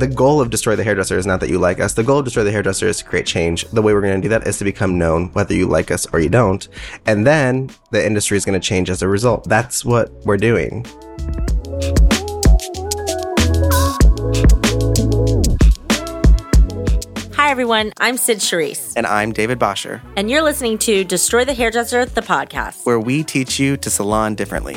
the goal of Destroy the Hairdresser is not that you like us. The goal of Destroy the Hairdresser is to create change. The way we're going to do that is to become known, whether you like us or you don't. And then the industry is going to change as a result. That's what we're doing. Hi, everyone. I'm Sid Charisse, And I'm David Bosher, and you're listening to Destroy the Hairdresser, the podcast. where we teach you to salon differently.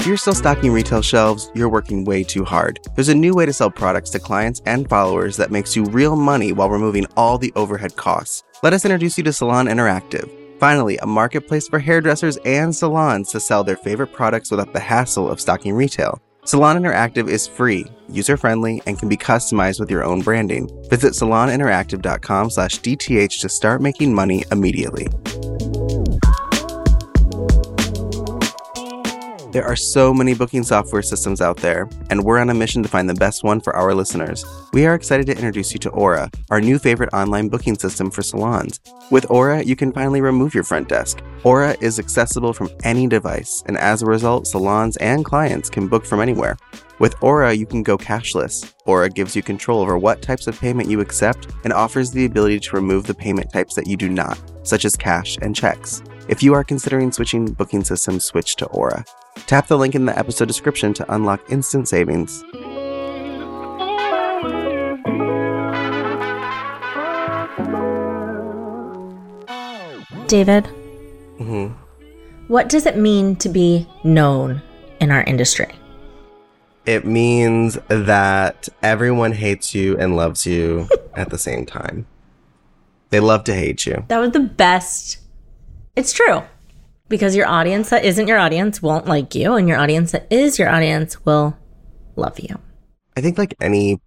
If you're still stocking retail shelves, you're working way too hard. There's a new way to sell products to clients and followers that makes you real money while removing all the overhead costs. Let us introduce you to Salon Interactive. Finally, a marketplace for hairdressers and salons to sell their favorite products without the hassle of stocking retail. Salon Interactive is free, user-friendly, and can be customized with your own branding. Visit saloninteractive.com slash DTH to start making money immediately. There are so many booking software systems out there, and we're on a mission to find the best one for our listeners. We are excited to introduce you to Aura, our new favorite online booking system for salons. With Aura, you can finally remove your front desk. Aura is accessible from any device, and as a result, salons and clients can book from anywhere. With Aura, you can go cashless. Aura gives you control over what types of payment you accept and offers the ability to remove the payment types that you do not, such as cash and checks. If you are considering switching booking systems, switch to Aura. Tap the link in the episode description to unlock instant savings. David, Mhm. what does it mean to be known in our industry? It means that everyone hates you and loves you at the same time. They love to hate you. That was the best. It's true. Because your audience that isn't your audience won't like you, and your audience that is your audience will love you. I think like any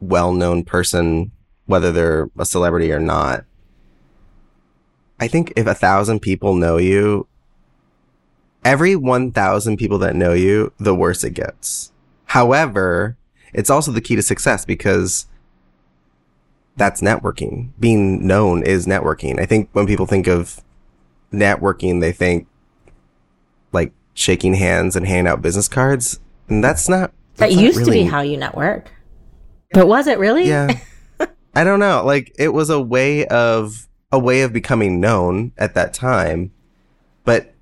well-known person, whether they're a celebrity or not, I think if a thousand people know you, every 1,000 people that know you, the worse it gets. However, it's also the key to success because that's networking. Being known is networking. I think when people think of networking, they think like shaking hands and handing out business cards. And that's not. That that's not used to be how you network. But was it really? yeah. I don't know. Like it was a way of a way of becoming known at that time. But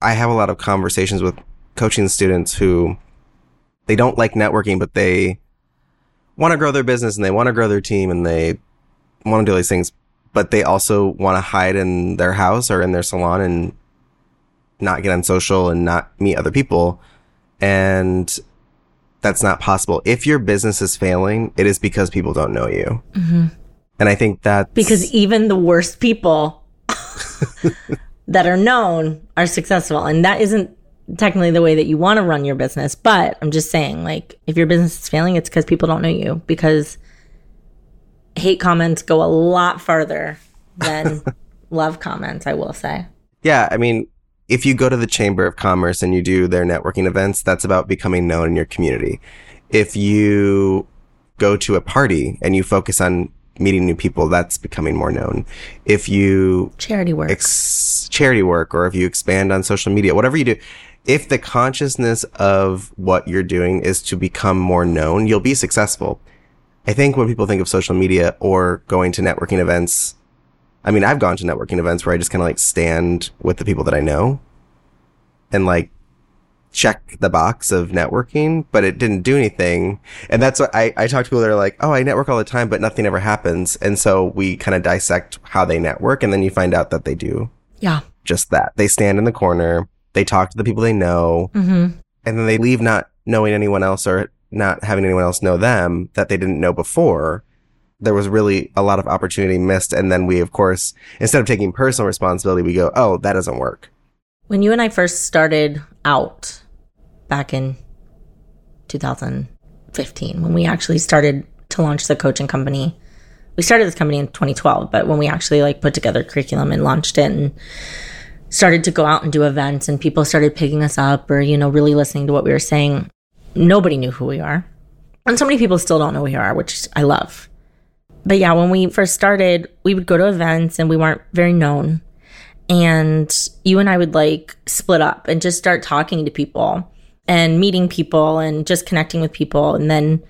I have a lot of conversations with coaching students who they don't like networking, but they want to grow their business and they want to grow their team and they want to do all these things, but they also want to hide in their house or in their salon and not get on social and not meet other people. And that's not possible. If your business is failing, it is because people don't know you. Mm-hmm. And I think that Because even the worst people that are known are successful. And that isn't technically the way that you want to run your business. But I'm just saying, like, if your business is failing, it's because people don't know you. Because hate comments go a lot farther than love comments, I will say. yeah, I mean, if you go to the Chamber of Commerce and you do their networking events, that's about becoming known in your community. If you go to a party and you focus on meeting new people, that's becoming more known. If you Charity work. ex- charity work or if you expand on social media, whatever you do, if the consciousness of what you're doing is to become more known, you'll be successful. I think when people think of social media or going to networking events, I mean, I've gone to networking events where I just kind of like stand with the people that I know and like check the box of networking, but it didn't do anything. And that's what I, I talk to people that are like, oh, I network all the time, but nothing ever happens. And so we kind of dissect how they network and then you find out that they do yeah. just that. They stand in the corner, they talk to the people they know, Mm-hmm. and then they leave not knowing anyone else or not having anyone else know them that they didn't know before. There was really a lot of opportunity missed. And then we, of course, instead of taking personal responsibility, we go, oh, that doesn't work. When you and I first started out back in 2015, when we actually started to launch the coaching company, we started this company in 2012, but when we actually like put together curriculum and launched it and started to go out and do events and people started picking us up or, you know, really listening to what we were saying, nobody knew who we are. And so many people still don't know who we are, which I love. But yeah, when we first started, we would go to events and we weren't very known. and you and I would like split up and just start talking to people and meeting people and just connecting with people. And then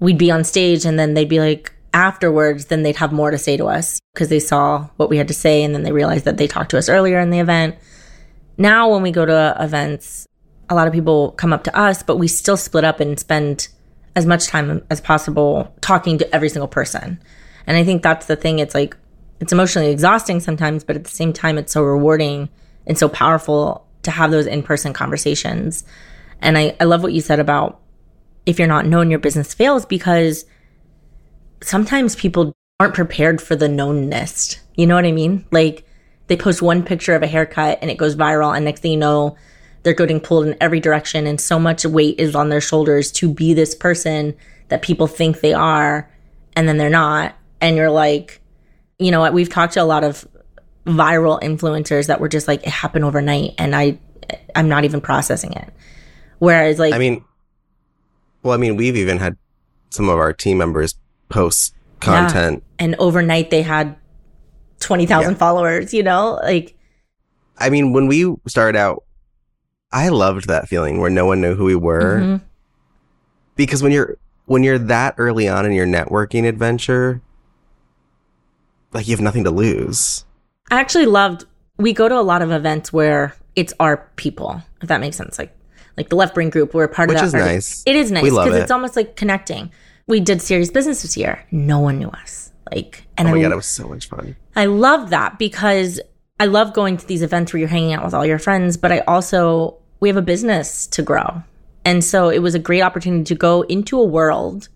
we'd be on stage and then they'd be like, afterwards, then they'd have more to say to us because they saw what we had to say and then they realized that they talked to us earlier in the event. Now, when we go to events, a lot of people come up to us, but we still split up and spend as much time as possible talking to every single person. And I think that's the thing. It's like, it's emotionally exhausting sometimes, but at the same time, it's so rewarding and so powerful to have those in person conversations. And I, I love what you said about if you're not known, your business fails because sometimes people aren't prepared for the knownness. You know what I mean? Like they post one picture of a haircut and it goes viral, and next thing you know, they're getting pulled in every direction, and so much weight is on their shoulders to be this person that people think they are, and then they're not. And you're like, you know what? We've talked to a lot of viral influencers that were just like, it happened overnight, and I, I'm not even processing it. Whereas, like, I mean, well, I mean, we've even had some of our team members post content. Yeah. And overnight they had 20,000 yeah. followers, you know? Like, I mean, when we started out, I loved that feeling where no one knew who we were. Mm-hmm. Because when you're, when you're that early on in your networking adventure, like you have nothing to lose. I actually loved, we go to a lot of events where it's our people, if that makes sense. Like, like the left brain group, we're part Which of that. Which is nice. It is nice because it. it's almost like connecting. We did serious business this year. No one knew us. Like, and oh my I, god, it was so much fun. I love that because I love going to these events where you're hanging out with all your friends, but I also we have a business to grow. And so it was a great opportunity to go into a world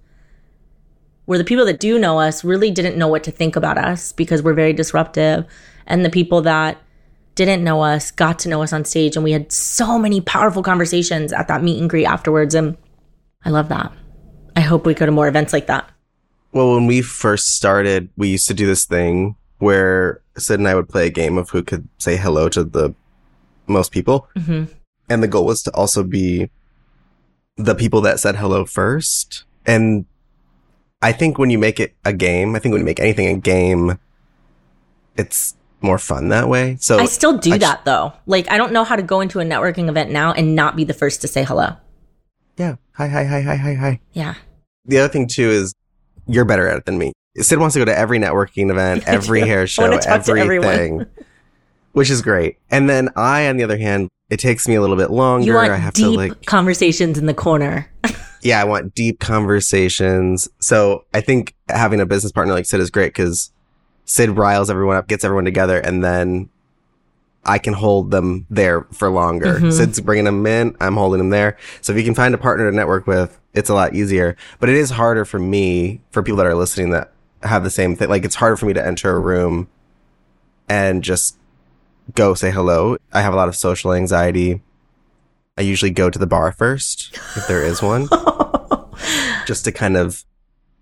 where the people that do know us really didn't know what to think about us because we're very disruptive. And the people that didn't know us got to know us on stage and we had so many powerful conversations at that meet and greet afterwards and i love that i hope we go to more events like that well when we first started we used to do this thing where sid and i would play a game of who could say hello to the most people mm-hmm. and the goal was to also be the people that said hello first and i think when you make it a game i think when you make anything a game it's more fun that way. So I still do I that sh- though. Like I don't know how to go into a networking event now and not be the first to say hello. Yeah. Hi, hi, hi, hi, hi, hi. Yeah. The other thing too is you're better at it than me. Sid wants to go to every networking event, every hair show, everything, which is great. And then I, on the other hand, it takes me a little bit longer. You want I have deep to like conversations in the corner. yeah, I want deep conversations. So I think having a business partner like Sid is great because Sid riles everyone up, gets everyone together, and then I can hold them there for longer. Mm-hmm. Sid's bringing them in, I'm holding them there. So if you can find a partner to network with, it's a lot easier. But it is harder for me, for people that are listening that have the same thing. Like it's harder for me to enter a room and just go say hello. I have a lot of social anxiety. I usually go to the bar first, if there is one, just to kind of.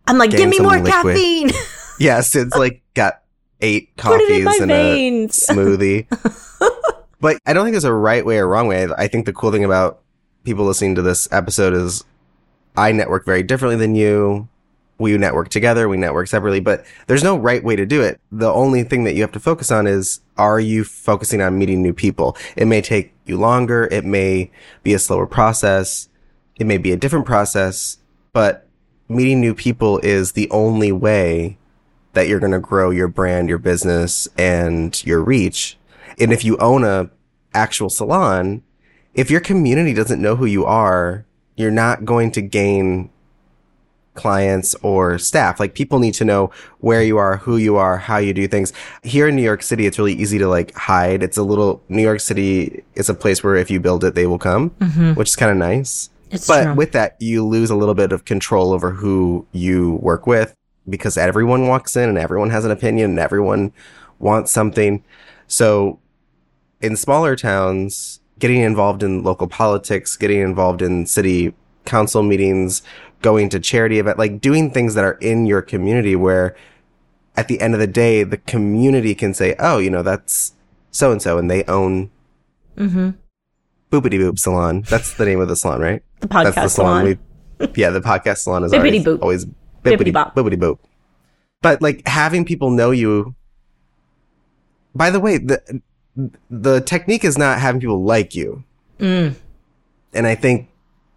I'm like, give me more liquid. caffeine. yes, it's like got eight coffees in, in a smoothie. but I don't think there's a right way or wrong way. I think the cool thing about people listening to this episode is I network very differently than you. We network together, we network separately, but there's no right way to do it. The only thing that you have to focus on is are you focusing on meeting new people? It may take you longer, it may be a slower process, it may be a different process, but meeting new people is the only way that you're going to grow your brand, your business and your reach. And if you own a actual salon, if your community doesn't know who you are, you're not going to gain clients or staff. Like people need to know where you are, who you are, how you do things. Here in New York City, it's really easy to like hide. It's a little, New York City is a place where if you build it, they will come, mm-hmm. which is kind of nice. It's but true. with that, you lose a little bit of control over who you work with because everyone walks in and everyone has an opinion and everyone wants something. So in smaller towns, getting involved in local politics, getting involved in city council meetings, going to charity event, like doing things that are in your community where at the end of the day, the community can say, oh, you know, that's so and so and they own mm-hmm. Boopity Boop Salon. That's the name of the salon, right? The podcast That's the salon. salon. We, yeah, the podcast salon is always, always bippity bop. Bippity boop. But like having people know you. By the way, the the technique is not having people like you. Mm. And I think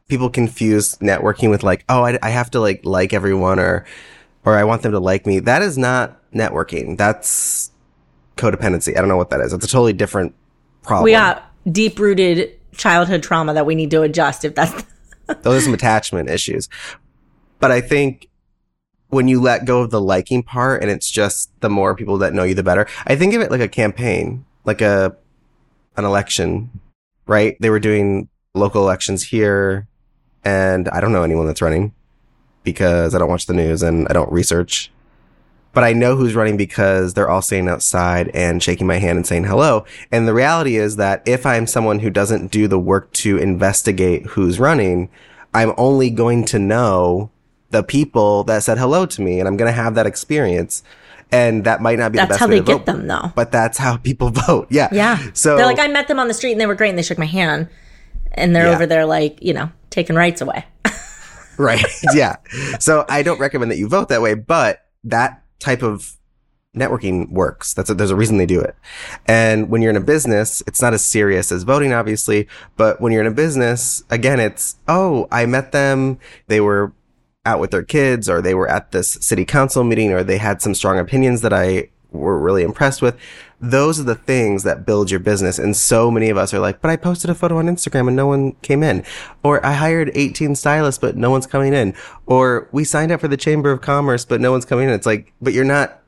people confuse networking with like, oh, I, I have to like like everyone or or I want them to like me. That is not networking. That's codependency. I don't know what that is. It's a totally different problem. We got deep rooted childhood trauma that we need to adjust if that's those are some attachment issues. But I think when you let go of the liking part and it's just the more people that know you, the better. I think of it like a campaign, like a, an election, right? They were doing local elections here and I don't know anyone that's running because I don't watch the news and I don't research. But I know who's running because they're all staying outside and shaking my hand and saying hello. And the reality is that if I'm someone who doesn't do the work to investigate who's running, I'm only going to know the people that said hello to me and I'm going to have that experience. And that might not be that's the best how way they to get vote, them though. But that's how people vote. Yeah. Yeah. So they're like, I met them on the street and they were great and they shook my hand. And they're Yeah. over there like, you know, taking rights away. Right. yeah. So I don't recommend that you vote that way, but that type of networking works. That's a, there's a reason they do it. And when you're in a business, it's not as serious as voting, obviously. But when you're in a business, again, it's, oh, I met them. They were out with their kids or they were at this city council meeting or they had some strong opinions that I were really impressed with. Those are the things that build your business. And so many of us are like, but I posted a photo on Instagram and no one came in. Or I hired 18 stylists, but no one's coming in. Or we signed up for the Chamber of Commerce, but no one's coming in. It's like, but you're not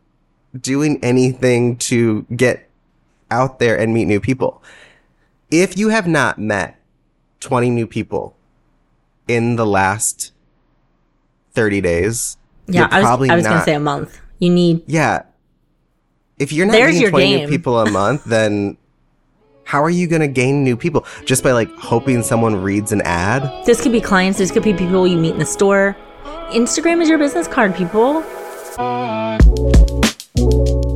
doing anything to get out there and meet new people. If you have not met 20 new people in the last 30 days, Yeah, I was, I was gonna say a month. You need, yeah. If you're not There's meeting your 20 new people a month, then how are you going to gain new people? Just by like hoping someone reads an ad? this could be clients, this could be people you meet in the store. Instagram is your business card, people.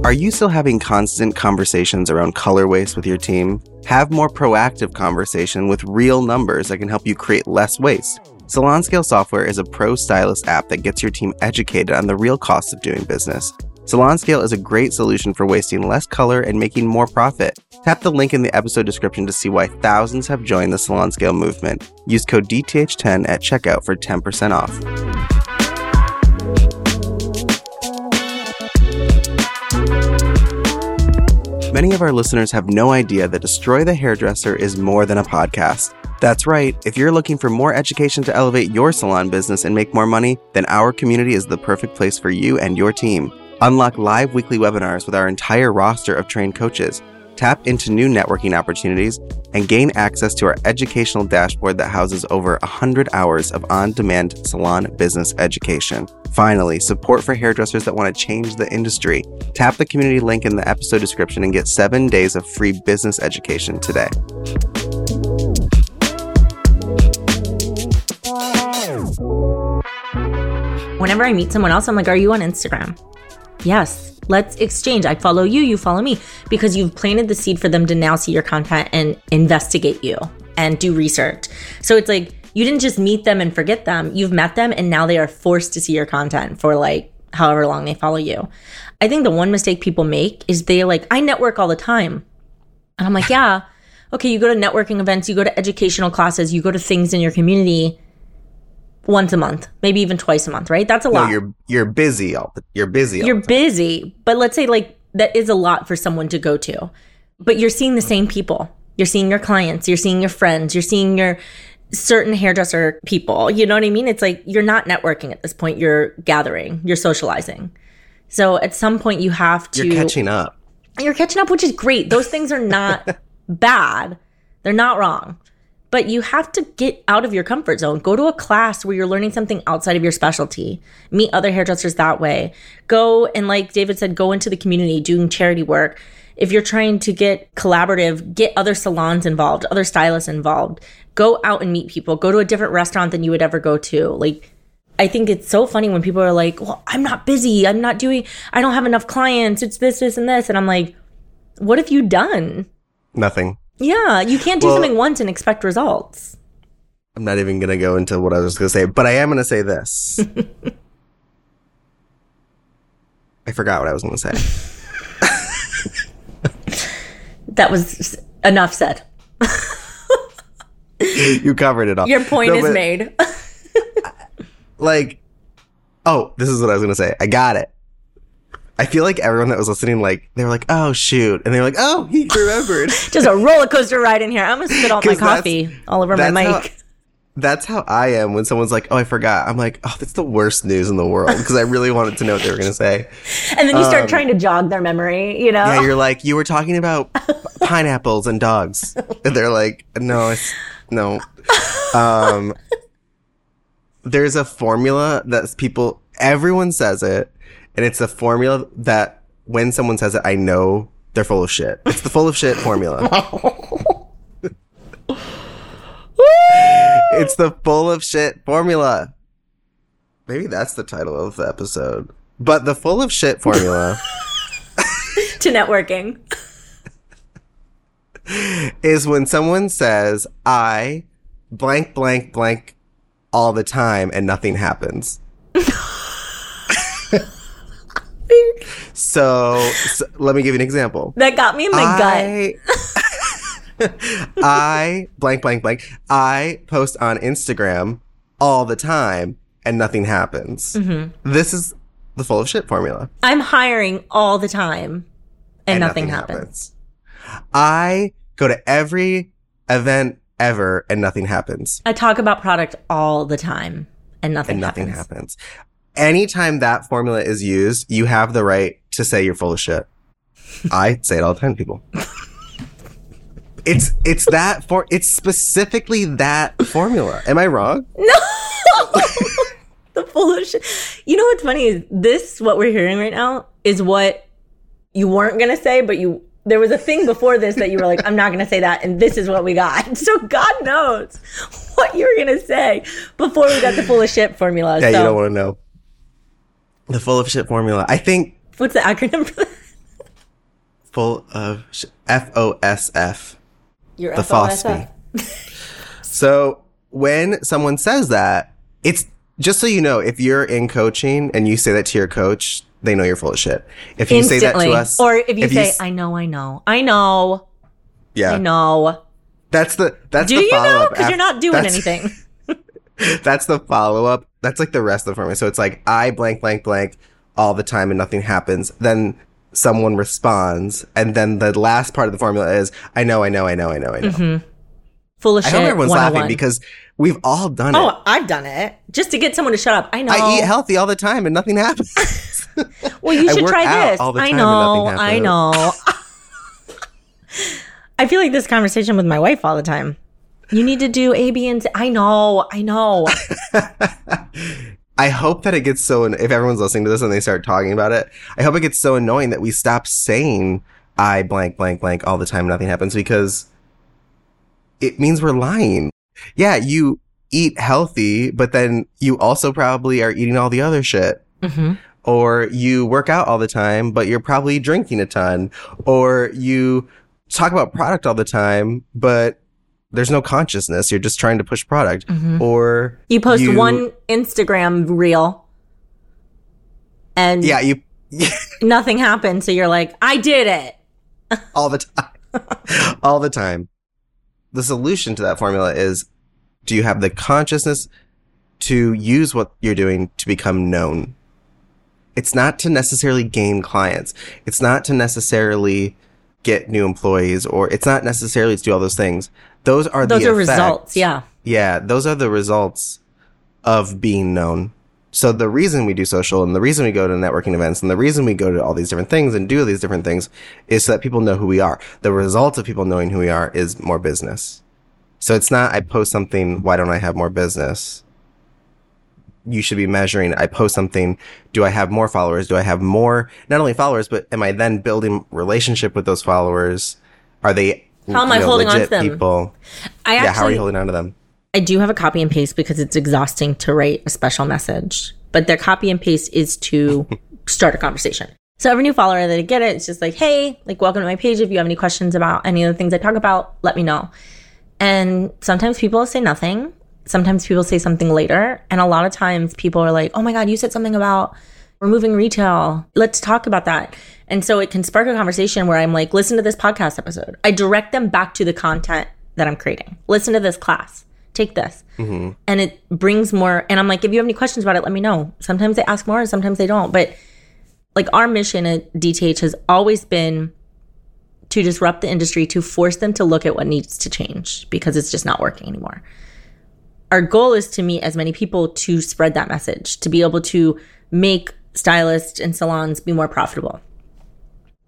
Are you still having constant conversations around color waste with your team? Have more proactive conversation with real numbers that can help you create less waste. Salon Scale Software is a pro stylist app that gets your team educated on the real costs of doing business. Salon Scale is a great solution for wasting less color and making more profit. Tap the link in the episode description to see why thousands have joined the Salon Scale movement. Use code DTH10 at checkout for 10% off. Many of our listeners have no idea that Destroy the Hairdresser is more than a podcast. That's right, if you're looking for more education to elevate your salon business and make more money, then our community is the perfect place for you and your team. Unlock live weekly webinars with our entire roster of trained coaches. Tap into new networking opportunities and gain access to our educational dashboard that houses over 100 hours of on demand salon business education. Finally, support for hairdressers that want to change the industry. Tap the community link in the episode description and get seven days of free business education today. Whenever I meet someone else, I'm like, Are you on Instagram? Yes. Let's exchange. I follow you, you follow me, because you've planted the seed for them to now see your content and investigate you and do research. So it's like you didn't just meet them and forget them. You've met them and now they are forced to see your content for like however long they follow you. I think the one mistake people make is they like, I network all the time. And I'm like, yeah, okay, you go to networking events, you go to educational classes, you go to things in your community once a month, maybe even twice a month, right? That's a No, lot. you're you're busy all the, you're busy. all you're busy, but let's say like that is a lot for someone to go to. But you're seeing the same people. You're seeing your clients, you're seeing your friends, you're seeing your certain hairdresser people. You know what I mean? It's like you're not networking at this point. You're gathering, you're socializing. So at some point you have to You're catching up. you're catching up, which is great. Those things are not bad. They're not wrong. But you have to get out of your comfort zone. Go to a class where you're learning something outside of your specialty. Meet other hairdressers that way. Go and, like David said, go into the community doing charity work. If you're trying to get collaborative, get other salons involved, other stylists involved. Go out and meet people. Go to a different restaurant than you would ever go to. Like, I think it's so funny when people are like, well, I'm not busy. I'm not doing, I don't have enough clients. It's this, this, and this. And I'm like, what have you done? Nothing. Yeah, you can't do Well- something once and expect results. I'm not even gonna go into what I was gonna say, but I am gonna say this. I forgot what I was gonna say. That was enough said. you covered it all. Your point No, is made. Like, oh, this is what I was gonna say. I got it. I feel like everyone that was listening, like, they were like, "Oh shoot," and they were like, "Oh, he remembered." Just a roller coaster ride in here. I'm gonna spit all my coffee all over my that's how- mic. That's how I am when someone's like, "Oh, I forgot." I'm like, "Oh, that's the worst news in the world," because I really wanted to know what they were gonna say. and then you start um, trying to jog their memory, you know? Yeah, you're like, you were talking about pineapples and dogs, and they're like, "No, it's no." Um, there's a formula that people, everyone says it, and it's a formula that when someone says it, I know they're full of shit. It's the full of shit formula. it's the full of shit formula. Maybe that's the title of the episode. But the full of shit formula to networking. is when someone says, I blank, blank, blank all the time and nothing happens. so, so let me give you an example. That got me in my gut. I, I blank blank blank. I post on Instagram all the time and nothing happens. Mm-hmm. This is the full of shit formula. I'm hiring all the time and, nothing, happens. I go to every event ever and nothing happens. I talk about product all the time and nothing And nothing happens. happens. Anytime that formula is used, you have the right to say you're full of shit. I say it all the time, to people. It's it's that for it's specifically that formula. Am I wrong? No. the full of shit. You know what's funny is this what we're hearing right now is what you weren't gonna say, but you there was a thing before this that you were like, I'm not gonna say that, and this is what we got. So God knows what you were gonna say before we got the full of shit formula. Yeah, so you don't want to know. The full of shit formula. I think what's the acronym for that? full of sh- F O S F. Your The FOSF. So when someone says that, it's just so you know, if you're in coaching and you say that to your coach, they know you're full of shit. If you say that to us, or if you say, "I know, I know, I know, yeah, I know. that's the that's Do the you know? Because you're not doing anything. That's the follow up. That's like the rest of the formula. So it's like I blank blank blank all the time and nothing happens. Then someone responds, and then the last part of the formula is I know, I know, I know, I know, I know. Mm-hmm. Full of shit. I hope everyone's laughing because we've all done oh, it. Oh, I've done it just to get someone to shut up. I know. I eat healthy all the time and nothing happens. Well, you should try this. I know. I know. I feel like this conversation with my wife all the time. You need to do A, B, and C. I know. I know. I hope that it gets so, if everyone's listening to this and they start talking about it, I hope it gets so annoying that we stop saying I blank, blank, blank all the time. And nothing happens because it means we're lying. Yeah, you eat healthy, but then you also probably are eating all the other shit. hmm Or you work out all the time, but you're probably drinking a ton. Or you talk about product all the time, but there's no consciousness. You're just trying to push product. Mhm. Or You post You- one Instagram reel and yeah, you nothing happened. So you're like, I did it. all the time. all the time. The solution to that formula is do you have the consciousness to use what you're doing to become known? It's not to necessarily gain clients. It's not to necessarily get new employees or it's not necessarily to do all those things. Those are Those the are results. Yeah. Yeah, those are the results of being known. So the reason we do social and the reason we go to networking events and the reason we go to all these different things and do these different things is so that people know who we are. The result of people knowing who we are is more business. So it's not I post something, why don't I have more business? You should be measuring I post something, do I have more followers? Do I have more not only followers, but am I then building relationship with those followers? Are they How am I know, holding on to them? people? I yeah, how are you holding on to them? I do have a copy and paste because it's exhausting to write a special message. But their copy and paste is to start a conversation. So every new follower that I get it, it's just like, hey, like welcome to my page. If you have any questions about any of the things I talk about, let me know. And sometimes people say nothing. Sometimes people say something later. And a lot of times people are like, oh my God, you said something about, we're retail. Let's talk about that. And so it can spark a conversation where I'm like, listen to this podcast episode. I direct them back to the content that I'm creating. Listen to this class. Take this. Mm-hmm. And it brings more. And I'm like, if you have any questions about it, let me know. Sometimes they ask more and sometimes they don't. But like our mission at DTH has always been to disrupt the industry, to force them to look at what needs to change because it's just not working anymore. Our goal is to meet as many people to spread that message, to be able to make stylists and salons be more profitable.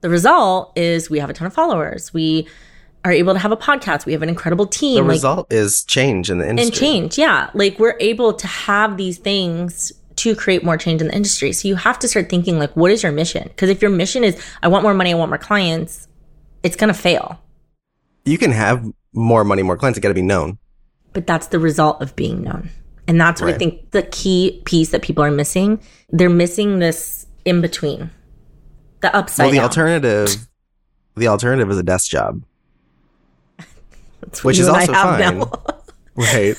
The result is we have a ton of followers. We are able to have a podcast. We have an incredible team. The like- result is change in the industry. and change. Yeah. Like we're able to have these things to create more change in the industry. So you have to start thinking like, what is your mission? Because if your mission is, I want more money, I want more clients, it's going to fail. You can have more money, more clients. It got to be known. But that's the result of being known. And that's what I think the key piece that people are missing. They're missing this in between, the upside well, the down. alternative, the alternative is a desk job, which is also fine. right?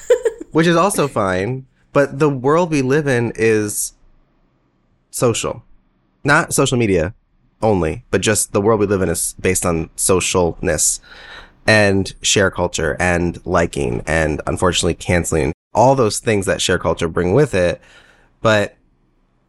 which is also fine. But the world we live in is social, not social media only, but just the world we live in is based on socialness and share culture and liking and unfortunately canceling all those things that share culture bring with it. But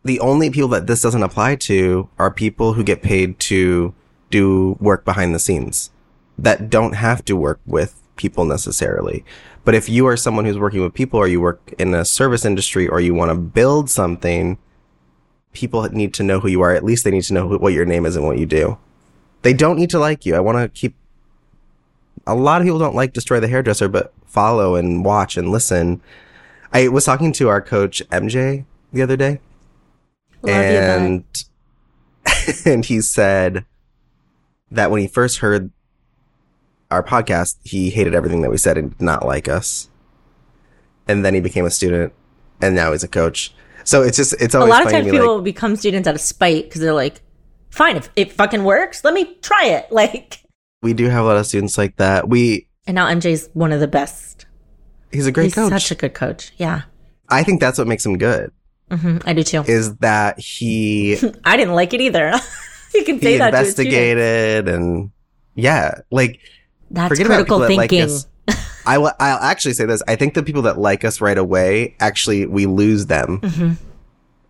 the only people that this doesn't apply to are people who get paid to do work behind the scenes that don't have to work with people necessarily. But if you are someone who's working with people or you work in a service industry or you want to build something, people need to know who you are. At least they need to know what your name is and what you do. They don't need to like you. I want to keep a lot of people don't like destroy the hairdresser, but follow and watch and listen. I was talking to our coach MJ the other day Love you, and and he said that when he first heard our podcast, he hated everything that we said and did not like us. And then he became a student, and now he's a coach. So it's just it's a always lot of times people like, become students out of spite because they're like, fine, if it fucking works, let me try it. Like, we do have a lot of students like that. We and now MJ's one of the best. he's a great He's coach. such a good coach. Yeah. I think that's what makes him good hmm I do too. is that he I didn't like it either. you can say he that investigated and yeah, like That's forget about critical people that like thinking. us. I will. I'll actually say this. I think the people that like us right away, actually, we lose them hmm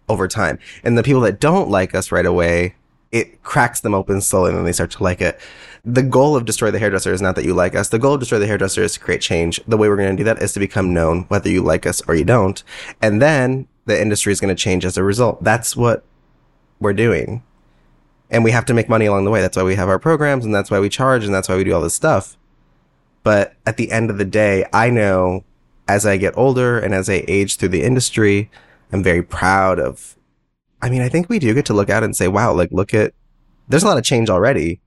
over time, and the people that don't like us right away, it cracks them open slowly, and then they start to like it. The goal of destroy the hairdresser is not that you like us. The goal of destroy the hairdresser is to create change. The way we're going to do that is to become known, whether you like us or you don't, and then the industry is going to change as a result. That's what we're doing. And we have to make money along the way. That's why we have our programs and that's why we charge and that's why we do all this stuff. But at the end of the day, I know as I get older and as I age through the industry, I'm very proud of. I mean, I think we do get to look out and say, wow, like, look at, there's a lot of change already.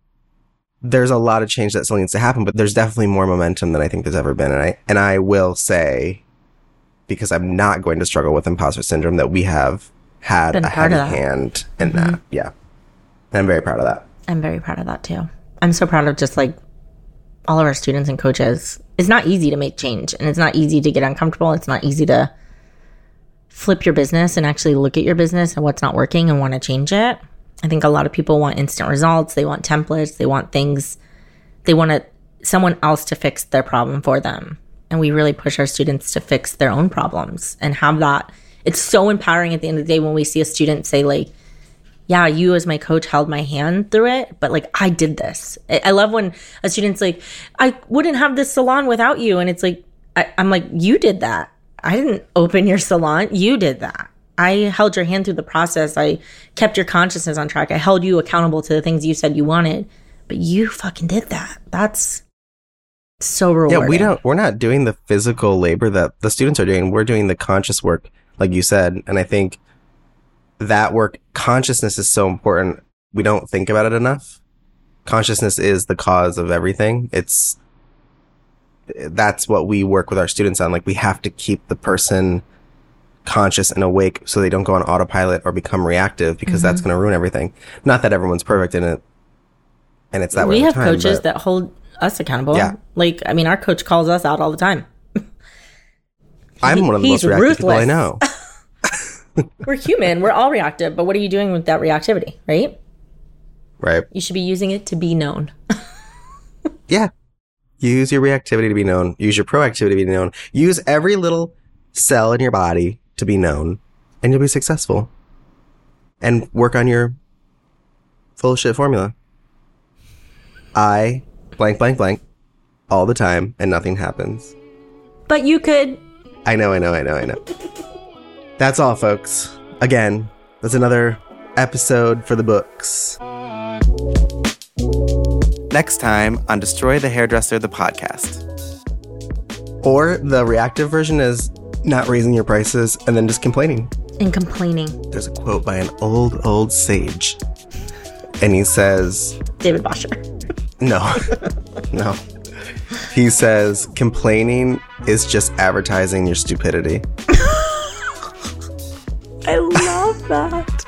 There's a lot of change that still needs to happen, but there's definitely more momentum than I think there's ever been. And I, and I will say, because I'm not going to struggle with imposter syndrome, that we have had Been a heavy hand in Mhm. that. Yeah. And I'm very proud of that. I'm very proud of that too. I'm so proud of just like all of our students and coaches. It's not easy to make change and it's not easy to get uncomfortable. It's not easy to flip your business and actually look at your business and what's not working and want to change it. I think a lot of people want instant results. They want templates. They want things. They want it, someone else to fix their problem for them. And we really push our students to fix their own problems and have that. It's so empowering at the end of the day when we see a student say, like, yeah, you as my coach held my hand through it, but like I did this. I, love when a student's like, I wouldn't have this salon without you. And it's like, I, I'm like, you did that. I didn't open your salon. You did that. I held your hand through the process. I kept your consciousness on track. I held you accountable to the things you said you wanted, but you fucking did that. That's so rewarding. Yeah, we don't. We're not doing the physical labor that the students are doing. We're doing the conscious work, like you said. And I think that work, consciousness is so important. We don't think about it enough. Consciousness is the cause of everything. It's that's what we work with our students on. Like we have to keep the person conscious and awake so they don't go on autopilot or become reactive because that's Mm-hmm. going to ruin everything. Not that everyone's perfect in it, and it's that way. we have time, coaches that hold us accountable. Yeah. Like, I mean, our coach calls us out all the time. I'm one of the most reactive people I know. We're human. We're all reactive. But what are you doing with that reactivity, right? Right. You should be using it to be known. Yeah. Use your reactivity to be known. Use your proactivity to be known. Use every little cell in your body to be known, and you'll be successful. And work on your full shit formula. I blank, blank, blank all the time, and nothing happens. But you could. I know, I know, I know, I know. That's all, folks. Again, that's another episode for the books. Next time on Destroy the Hairdresser, the podcast. Or the reactive version is not raising your prices and then just complaining. And complaining. There's a quote by an old, old sage. And he says, David Bosher. no, no. He says, complaining is just advertising your stupidity. I love that.